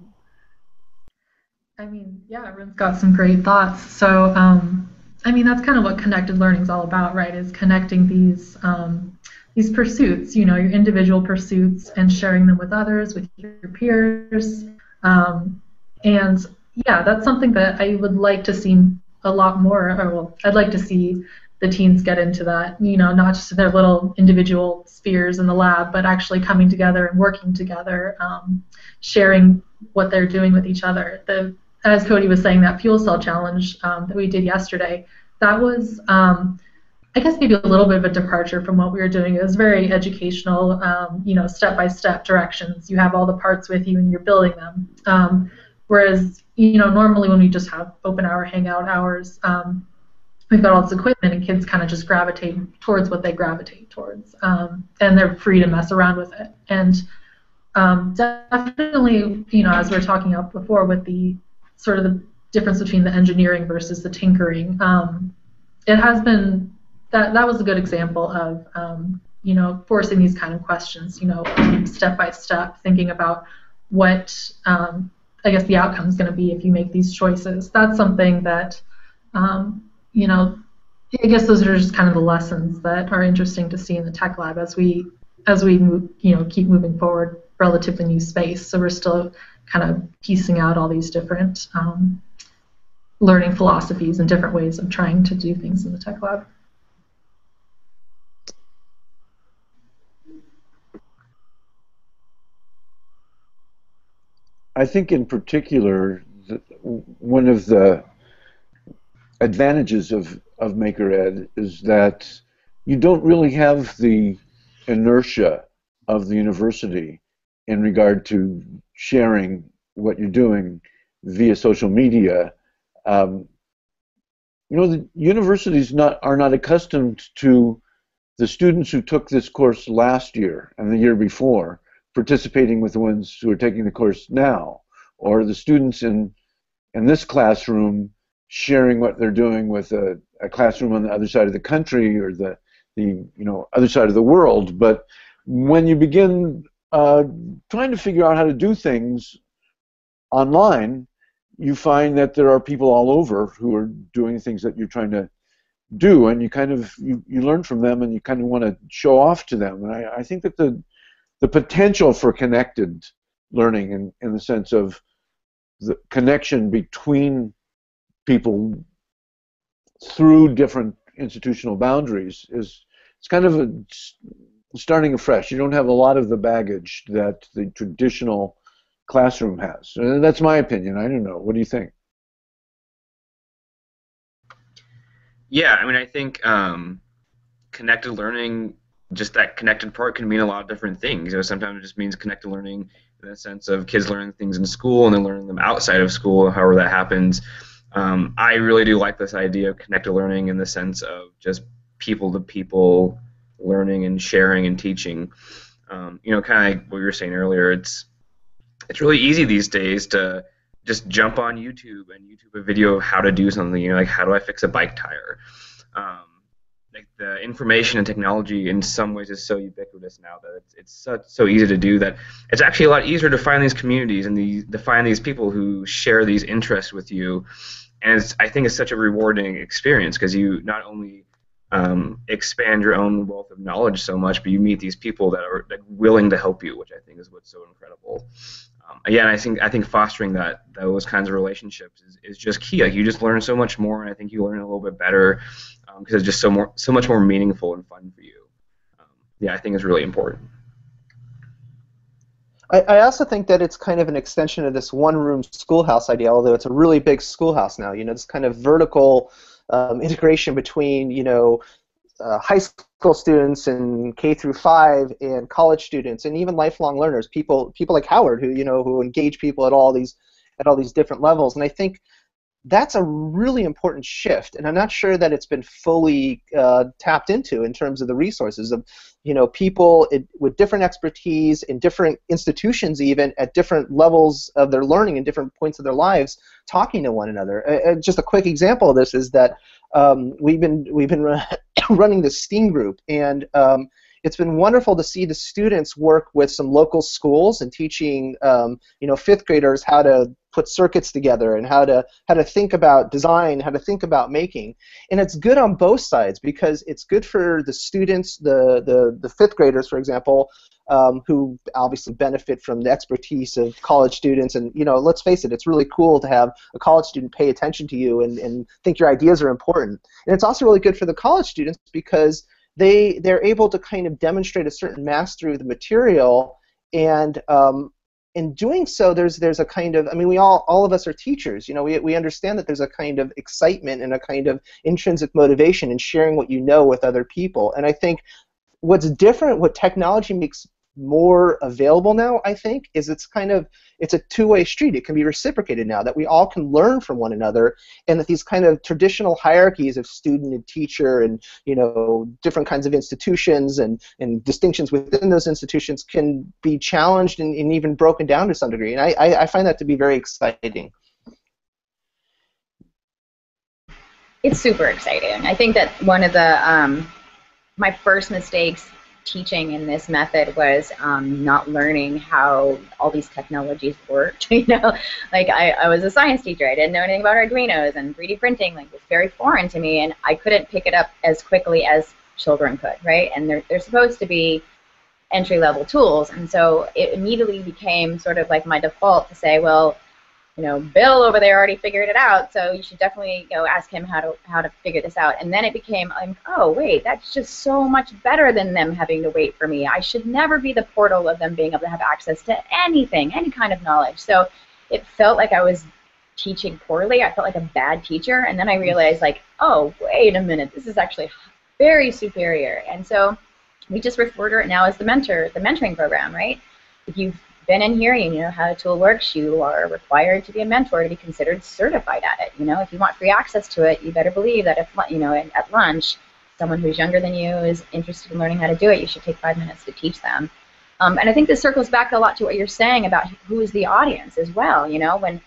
I mean, yeah, everyone's got some great thoughts. So, um, I mean, that's kind of what connected learning is all about, right? Is connecting these um, these pursuits, you know, your individual pursuits, and sharing them with others, with your peers. Um, and yeah, that's something that I would like to see a lot more. Or well, I'd like to see the teens get into that. You know, not just their little individual spheres in the lab, but actually coming together and working together, um, sharing what they're doing with each other. The as Cody was saying, that fuel cell challenge um, that we did yesterday, that was, um, I guess, maybe a little bit of a departure from what we were doing. It was very educational, um, you know, step-by-step directions. You have all the parts with you and you're building them. Um, whereas, you know, normally when we just have open hour hangout hours, um, we've got all this equipment and kids kind of just gravitate towards what they gravitate towards, um, and they're free to mess around with it. And definitely, you know, as we were talking about before with the sort of the difference between the engineering versus the tinkering. Um, it has been that that was a good example of um, you know forcing these kind of questions, you know, step by step, thinking about what um, I guess the outcome is going to be if you make these choices. That's something that um, you know. I guess those are just kind of the lessons that are interesting to see in the tech lab as we as we you know keep moving forward relatively new space. So we're still kind of piecing out all these different um, learning philosophies and different ways of trying to do things in the tech lab. I think in particular, one of the advantages of, of MakerEd is that you don't really have the inertia of the university in regard to sharing what you're doing via social media. Um, you know, the universities not are not accustomed to the students who took this course last year and the year before participating with the ones who are taking the course now, or the students in in this classroom sharing what they're doing with a, a classroom on the other side of the country or the the you know other side of the world. But when you begin uh, trying to figure out how to do things online, you find that there are people all over who are doing things that you're trying to do, and you kind of you, you learn from them, and you kind of want to show off to them. And I, I think that the the potential for connected learning, in, in the sense of the connection between people through different institutional boundaries is it's kind of a, starting afresh. You don't have a lot of the baggage that the traditional classroom has. And that's my opinion. I don't know. What do you think? Yeah, I mean, I think um, connected learning, just that connected part, can mean a lot of different things. You know, sometimes it just means connected learning in the sense of kids learning things in school and then learning them outside of school, however that happens. Um, I really do like this idea of connected learning in the sense of just people to people learning and sharing and teaching. Um, you know, kind of like what you were saying earlier. It's it's really easy these days to just jump on YouTube and YouTube a video of how to do something. You know, like how do I fix a bike tire? Um, like the information and technology in some ways is so ubiquitous now that it's, it's so, so easy to do that it's actually a lot easier to find these communities and the, to find these people who share these interests with you and I think it's such a rewarding experience because you not only um, expand your own wealth of knowledge so much, but you meet these people that are like, willing to help you, which I think is what's so incredible. Um, again, I think I think fostering that those kinds of relationships is, is just key. Like you just learn so much more, and I think you learn a little bit better because um, it's just so more so much more meaningful and fun for you. Um, yeah, I think it's really important. I, I also think that it's kind of an extension of this one-room schoolhouse idea, although it's a really big schoolhouse now. You know, this kind of vertical um, integration between you know uh, high school students and K through five and college students and even lifelong learners, people people like Howard who you know who engage people at all these at all these different levels. And I think that's a really important shift, and I'm not sure that it's been fully uh, tapped into in terms of the resources of, you know, people it, with different expertise in different institutions, even at different levels of their learning and different points of their lives, talking to one another. Uh, just a quick example of this is that um, we've been we've been running the STEAM group, and um, it's been wonderful to see the students work with some local schools and teaching um, you know fifth graders how to put circuits together and how to how to think about design, how to think about making. And it's good on both sides because it's good for the students, the the, the fifth graders, for example, um, who obviously benefit from the expertise of college students. And you know, let's face it, it's really cool to have a college student pay attention to you and, and think your ideas are important. And it's also really good for the college students because they they're able to kind of demonstrate a certain mastery of the material and um, in doing so there's there's a kind of i mean we all all of us are teachers you know we, we understand that there's a kind of excitement and a kind of intrinsic motivation in sharing what you know with other people. And i think what's different what technology makes more available now i think is it's kind of it's a two-way street. It can be reciprocated now that we all can learn from one another and that these kind of traditional hierarchies of student and teacher and you know different kinds of institutions and, and distinctions within those institutions can be challenged and, and even broken down to some degree. And I, I, I find that to be very exciting. It's super exciting. I think that one of the um, my first mistakes teaching in this method was um, not learning how all these technologies worked. you know, like I, I was a science teacher. I didn't know anything about Arduinos and 3D printing. Like was very foreign to me, and I couldn't pick it up as quickly as children could, right? And they're, they're supposed to be entry level tools. And so it immediately became sort of like my default to say, well, you know, Bill over there already figured it out, so you should definitely go ask him how to how to figure this out. And then it became like, oh wait, that's just so much better than them having to wait for me. I should never be the portal of them being able to have access to anything, any kind of knowledge. So it felt like I was teaching poorly. I felt like a bad teacher, and then I mm-hmm. realized like, oh wait a minute, this is actually very superior. And so we just refer to it now as the mentor, the mentoring program, right? If you've been in here, you know how the tool works, you are required to be a mentor to be considered certified at it. You know, if you want free access to it, you better believe that if you know at lunch, someone who's younger than you is interested in learning how to do it, you should take five minutes to teach them. Um, and I think this circles back a lot to what you're saying about who is the audience as well. You know, when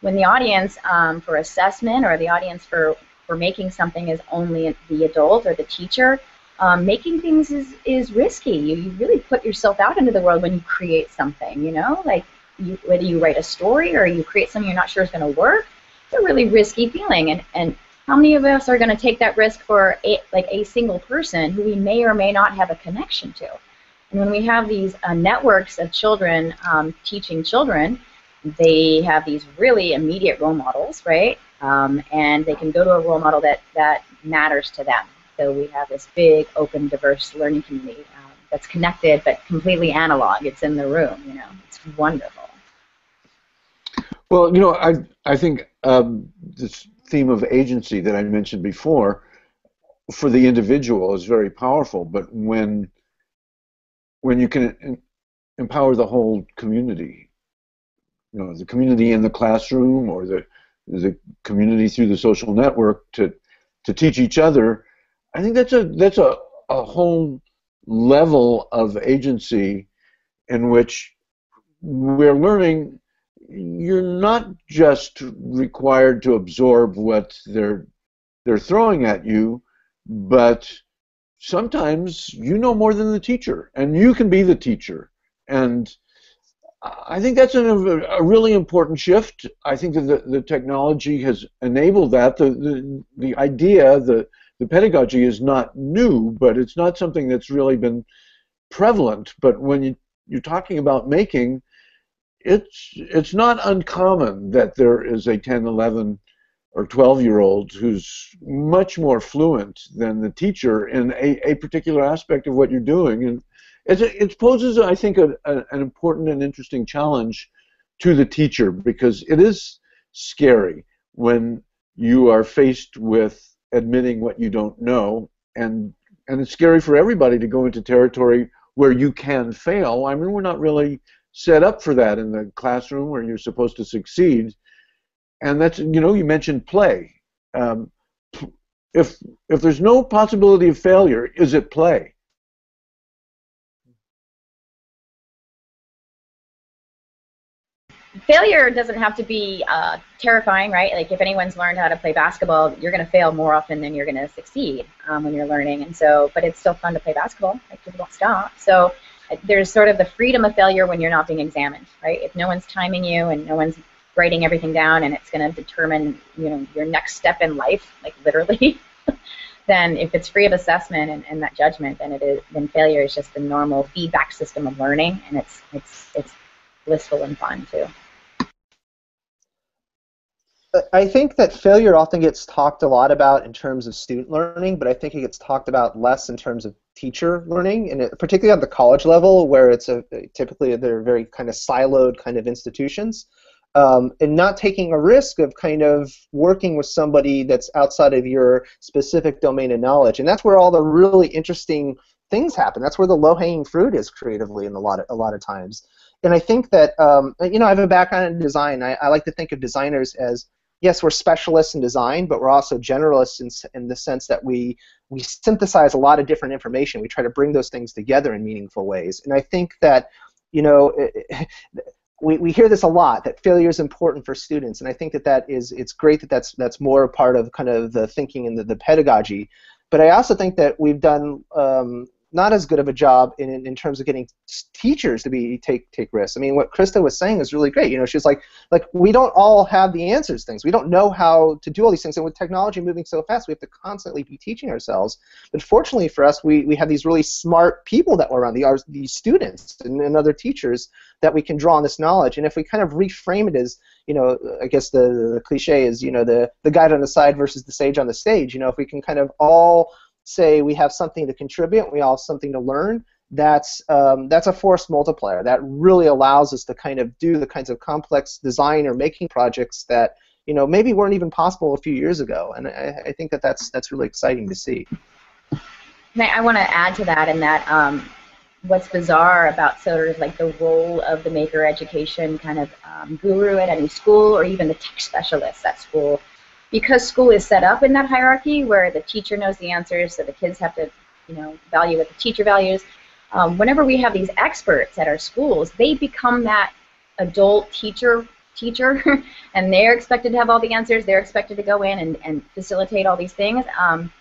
when the audience um, for assessment or the audience for for making something is only the adult or the teacher, um, making things is, is risky. You, you really put yourself out into the world when you create something, you know? Like, you, whether you write a story or you create something you're not sure is going to work, it's a really risky feeling. And, and how many of us are going to take that risk for a, like a single person who we may or may not have a connection to? And when we have these uh, networks of children um, teaching children, they have these really immediate role models, right? Um, and they can go to a role model that, that matters to them. So we have this big, open, diverse learning community um, that's connected but completely analog. It's in the room, you know. It's wonderful. Well, you know, I I think um, this theme of agency that I mentioned before for the individual is very powerful, but when when you can empower the whole community, you know, the community in the classroom or the the community through the social network to to teach each other, I think that's a that's a, a whole level of agency in which we're learning you're not just required to absorb what they're they're throwing at you, but sometimes you know more than the teacher, and you can be the teacher. And I think that's a, a really important shift. I think that the, the technology has enabled that. The, the, the idea, the, the pedagogy is not new, but it's not something that's really been prevalent. But when you, you're talking about making, it's it's not uncommon that there is a 10, 11, or 12 year old who's much more fluent than the teacher in a, a particular aspect of what you're doing. And it, it poses, I think, a, a, an important and interesting challenge to the teacher because it is scary when you are faced with admitting what you don't know and and it's scary for everybody to go into territory where you can fail. I mean, we're not really set up for that in the classroom where you're supposed to succeed. And that's you know you mentioned play. Um, if if there's no possibility of failure, is it play? Failure doesn't have to be uh, terrifying, right? Like if anyone's learned how to play basketball, you're going to fail more often than you're going to succeed um, when you're learning. And so, but it's still fun to play basketball. Like people don't stop. So there's sort of the freedom of failure when you're not being examined, right? If no one's timing you and no one's writing everything down and it's going to determine, you know, your next step in life, like literally, then if it's free of assessment and, and that judgment, then it is then failure is just the normal feedback system of learning, and it's it's it's blissful and fun too. I think that failure often gets talked a lot about in terms of student learning, but I think it gets talked about less in terms of teacher learning, and it, particularly at the college level, where it's a typically they're very kind of siloed kind of institutions, um, and not taking a risk of kind of working with somebody that's outside of your specific domain of knowledge, and that's where all the really interesting things happen. That's where the low-hanging fruit is creatively, in a lot of a lot of times. And I think that um, you know I have a background in design. I, I like to think of designers as yes, we're specialists in design, but we're also generalists in, in the sense that we we synthesize a lot of different information. We try to bring those things together in meaningful ways. And I think that you know. we, we hear this a lot that failure is important for students and i think that that is it's great that that's that's more a part of kind of the thinking and the, the pedagogy but i also think that we've done um, not as good of a job in, in terms of getting teachers to be take take risks. I mean, what Krista was saying is really great. You know, she's like, like we don't all have the answers. Things we don't know how to do all these things, and with technology moving so fast, we have to constantly be teaching ourselves. But fortunately for us, we, we have these really smart people that were around the our, students and, and other teachers that we can draw on this knowledge. And if we kind of reframe it as you know, I guess the, the cliche is, you know, the, the guide on the side versus the sage on the stage. You know, if we can kind of all say we have something to contribute, we all have something to learn, that's um, that's a force multiplier. That really allows us to kind of do the kinds of complex design or making projects that you know maybe weren't even possible a few years ago. And I, I think that that's that's really exciting to see. I want to add to that in that um, what's bizarre about sort of like the role of the maker education kind of um, guru at any school or even the tech specialist at school because school is set up in that hierarchy where the teacher knows the answers, so the kids have to, you know, value what the teacher values. Um, whenever we have these experts at our schools, they become that adult teacher teacher, and they're expected to have all the answers. They're expected to go in and, and facilitate all these things. Um,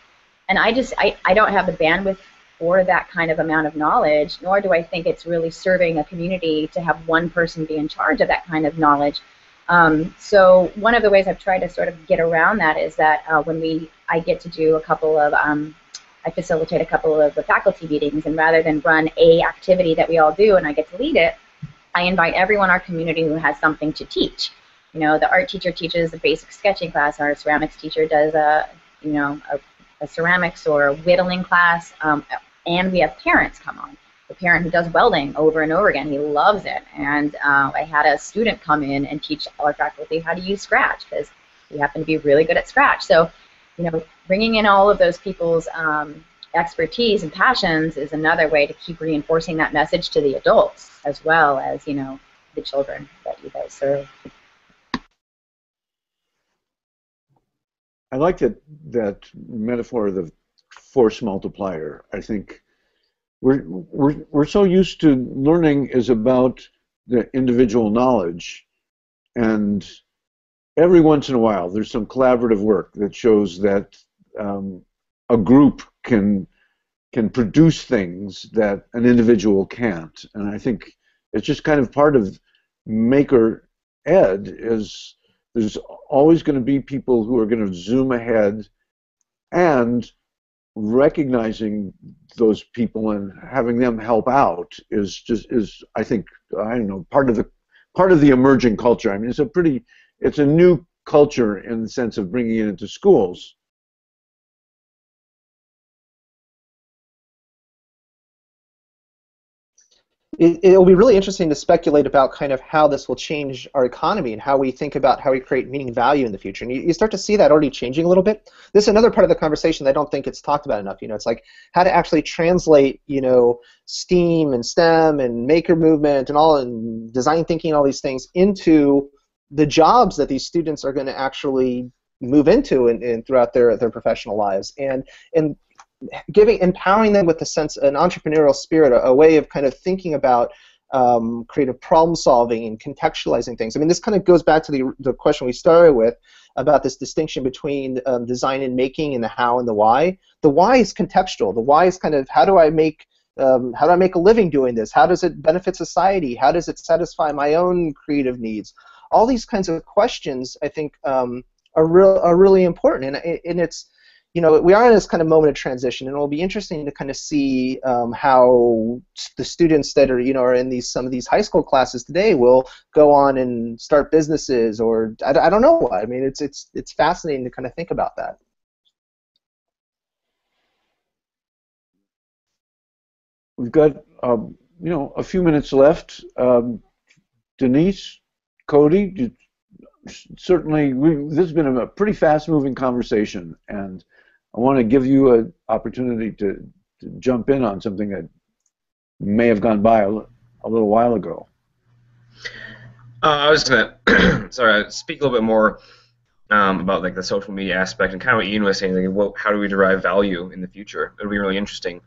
and I just I, I don't have the bandwidth for that kind of amount of knowledge, nor do I think it's really serving a community to have one person be in charge of that kind of knowledge. Um, so one of the ways I've tried to sort of get around that is that uh, when we I get to do a couple of um, I facilitate a couple of the faculty meetings, and rather than run a activity that we all do and I get to lead it, I invite everyone in our community who has something to teach. You know, the art teacher teaches a basic sketching class. Our ceramics teacher does a, you know, a, a ceramics or a whittling class, um, and we have parents come on. The parent who does welding over and over again, he loves it. And uh, I had a student come in and teach our faculty how to use Scratch because he happened to be really good at Scratch. So, you know, bringing in all of those people's um, expertise and passions is another way to keep reinforcing that message to the adults as well as, you know, the children that you guys serve. I like that that metaphor of the force multiplier. I think we're we're we're so used to learning is about the individual knowledge, and every once in a while there's some collaborative work that shows that um, a group can can produce things that an individual can't, and I think it's just kind of part of maker ed is there's always going to be people who are going to zoom ahead and recognizing those people and having them help out is just is I think I don't know part of the part of the emerging culture. I mean, it's a pretty it's a new culture in the sense of bringing it into schools. It, will be really interesting to speculate about kind of how this will change our economy and how we think about how we create meaning and value in the future. And you, you start to see that already changing a little bit. This is another part of the conversation that I don't think it's talked about enough. You know, it's like how to actually translate, you know, STEAM and STEM and maker movement and all and design thinking, all these things into the jobs that these students are going to actually move into and, and throughout their, their professional lives. And and giving empowering them with a sense an entrepreneurial spirit a, a way of kind of thinking about um, creative problem solving and contextualizing things. I mean this kind of goes back to the, the question we started with about this distinction between um, design and making and the how and the why. The why is contextual. The why is kind of how do i make um, how do i make a living doing this? How does it benefit society? How does it satisfy my own creative needs? All these kinds of questions i think um, are, real, are really important. And, and it's you know, we are in this kind of moment of transition, and it'll be interesting to kind of see um, how the students that are, you know, are in these some of these high school classes today will go on and start businesses, or I, I don't know. What. I mean, it's it's it's fascinating to kind of think about that. We've got, um, you know, a few minutes left. Um, Denise, Cody, certainly, we, this has been a pretty fast-moving conversation, and I want to give you an opportunity to, to jump in on something that may have gone by a, a little while ago. Uh, I was gonna, sorry, speak a little bit more um, about like the social media aspect and kind of what Ian was saying. Like, well, how do we derive value in the future? It'll be really interesting.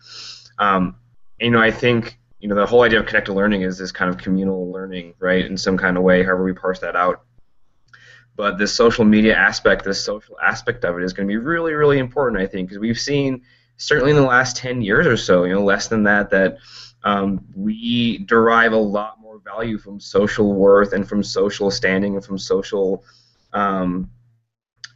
Um, you know, I think you know the whole idea of connected learning is this kind of communal learning, right? In some kind of way, however we parse that out. But this social media aspect, this social aspect of it is going to be really, really important, I think, because we've seen certainly in the last 10 years or so, you know, less than that, that um, we derive a lot more value from social worth and from social standing and from social, um,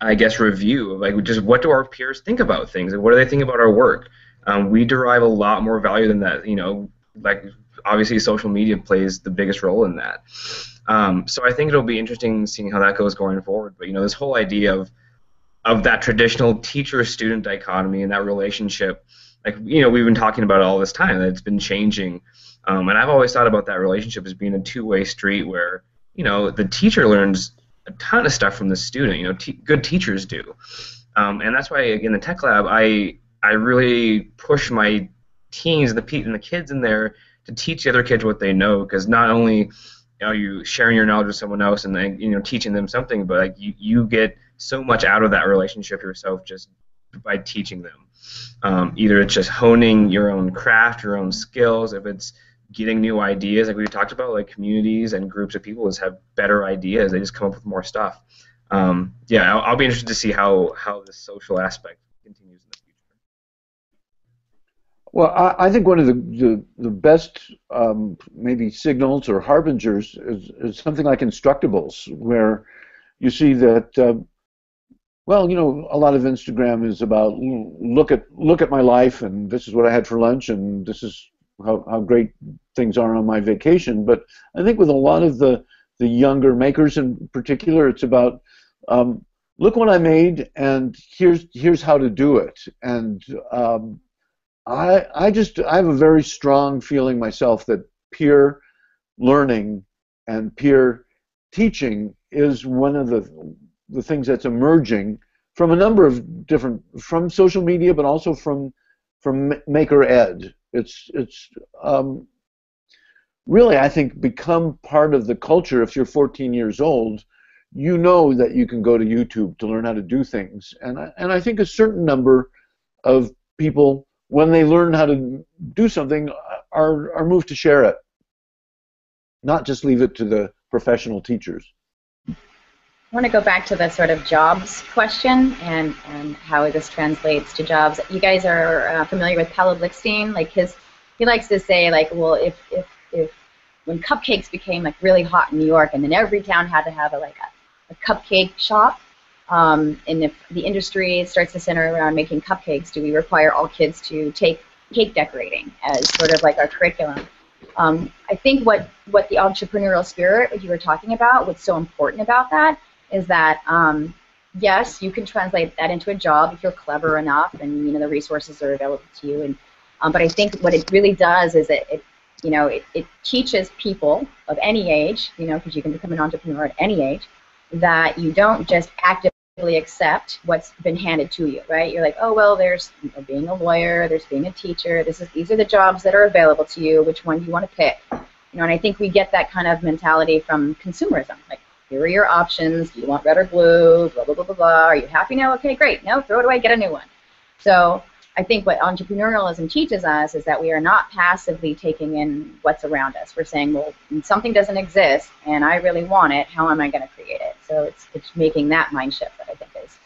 I guess, review like just what do our peers think about things and what do they think about our work. Um, we derive a lot more value than that. You know, like obviously social media plays the biggest role in that. Um, so I think it'll be interesting seeing how that goes going forward. But you know, this whole idea of of that traditional teacher-student dichotomy and that relationship, like you know, we've been talking about it all this time that it's been changing. Um, and I've always thought about that relationship as being a two-way street where you know the teacher learns a ton of stuff from the student. You know, good teachers do, um, and that's why in the tech lab I I really push my teens the and the kids in there to teach the other kids what they know because not only you know you sharing your knowledge with someone else and then you know teaching them something but like you, you get so much out of that relationship yourself just by teaching them. Um, either it's just honing your own craft your own skills if it's getting new ideas like we talked about like communities and groups of people just have better ideas they just come up with more stuff. Um, yeah I'll, I'll, be interested to see how how this social aspect continues in the well, I, I think one of the the, the best um, maybe signals or harbingers is, is, something like Instructables, where you see that. Uh, well, you know, a lot of Instagram is about look at look at my life, and this is what I had for lunch, and this is how, how great things are on my vacation, but I think with a lot of the the younger makers in particular, it's about um, look what I made and here's here's how to do it. And um, I I just I have a very strong feeling myself that peer learning and peer teaching is one of the the things that's emerging from a number of different from social media, but also from from Maker Ed. It's it's um, really I think become part of the culture. If you're 14 years old, you know that you can go to YouTube to learn how to do things, and I, and I think a certain number of people when they learn how to do something are are moved to share it, not just leave it to the professional teachers. I want to go back to the sort of jobs question and, and how this translates to jobs. You guys are uh, familiar with Paulo Blikstein. Like his, he likes to say like, well, if, if, if when cupcakes became like really hot in New York, and then every town had to have a, like a, a cupcake shop, um, and if the industry starts to center around making cupcakes, do we require all kids to take cake decorating as sort of like our curriculum? Um, I think what, what the entrepreneurial spirit that you were talking about, what's so important about that is that um, yes, you can translate that into a job if you're clever enough and you know the resources are available to you. And um, but I think what it really does is it, it you know it, it teaches people of any age, you know, because you can become an entrepreneur at any age, that you don't just actively accept what's been handed to you, right? You're like, oh well, there's you know, being a lawyer, there's being a teacher. This is these are the jobs that are available to you. Which one do you want to pick? You know, and I think we get that kind of mentality from consumerism, like here are your options. Do you want red or blue? Blah, blah, blah, blah, blah. Are you happy now? Okay, great. No, throw it away, get a new one. So I think what entrepreneurialism teaches us is that we are not passively taking in what's around us. We're saying, well, something doesn't exist and I really want it. How am I going to create it? So it's, it's making that mind shift that I think is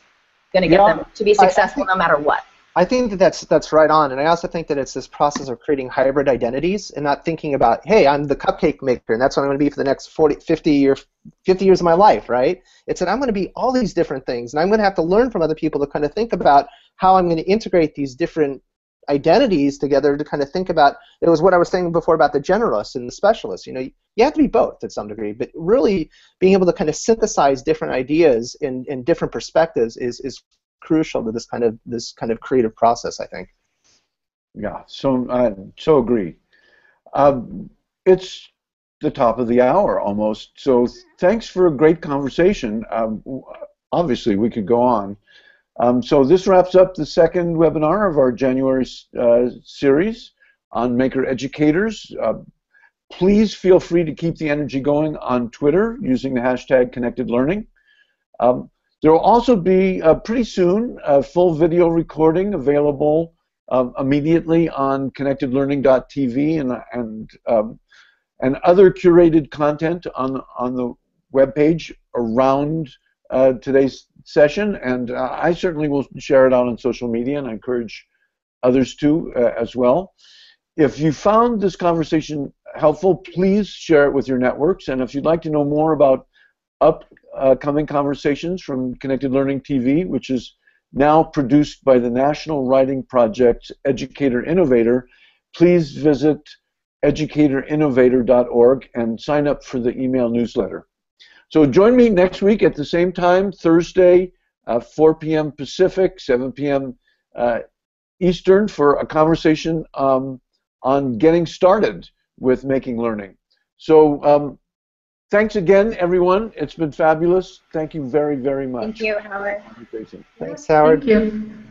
going to get yeah, them to be successful think, no matter what. I think that that's that's right on, and I also think that it's this process of creating hybrid identities and not thinking about, hey, I'm the cupcake maker, and that's what I'm going to be for the next 40, 50 year, 50 years of my life, right? It's that I'm going to be all these different things, and I'm going to have to learn from other people to kind of think about how I'm going to integrate these different identities together to kind of think about. It was what I was saying before about the generalist and the specialist. You know, you have to be both at some degree, but really being able to kind of synthesize different ideas in, in different perspectives is is crucial to this kind of this kind of creative process. I think. Yeah, so I so agree. Um, it's the top of the hour almost. So thanks for a great conversation. Um, obviously, we could go on. Um, so this wraps up the second webinar of our January uh, series on Maker Educators. Uh, please feel free to keep the energy going on Twitter using the hashtag Connected Learning. Um, there will also be uh, pretty soon a full video recording available um, immediately on connectedlearning.tv and and um, and other curated content on on the web page around uh, today's session. And uh, I certainly will share it out on social media, and I encourage others to uh, as well. If you found this conversation helpful, please share it with your networks. And if you'd like to know more about upcoming conversations from Connected Learning TV, which is now produced by the National Writing Project Educator Innovator, please visit educatorinnovator.org and sign up for the email newsletter. So join me next week at the same time, Thursday, uh, 4 p.m. Pacific, 7 p.m. Uh, Eastern, for a conversation um, on getting started with making learning. So um, Thanks again, everyone. It's been fabulous. Thank you very, very much. Thank you, Howard. Thanks, Howard. Thank you.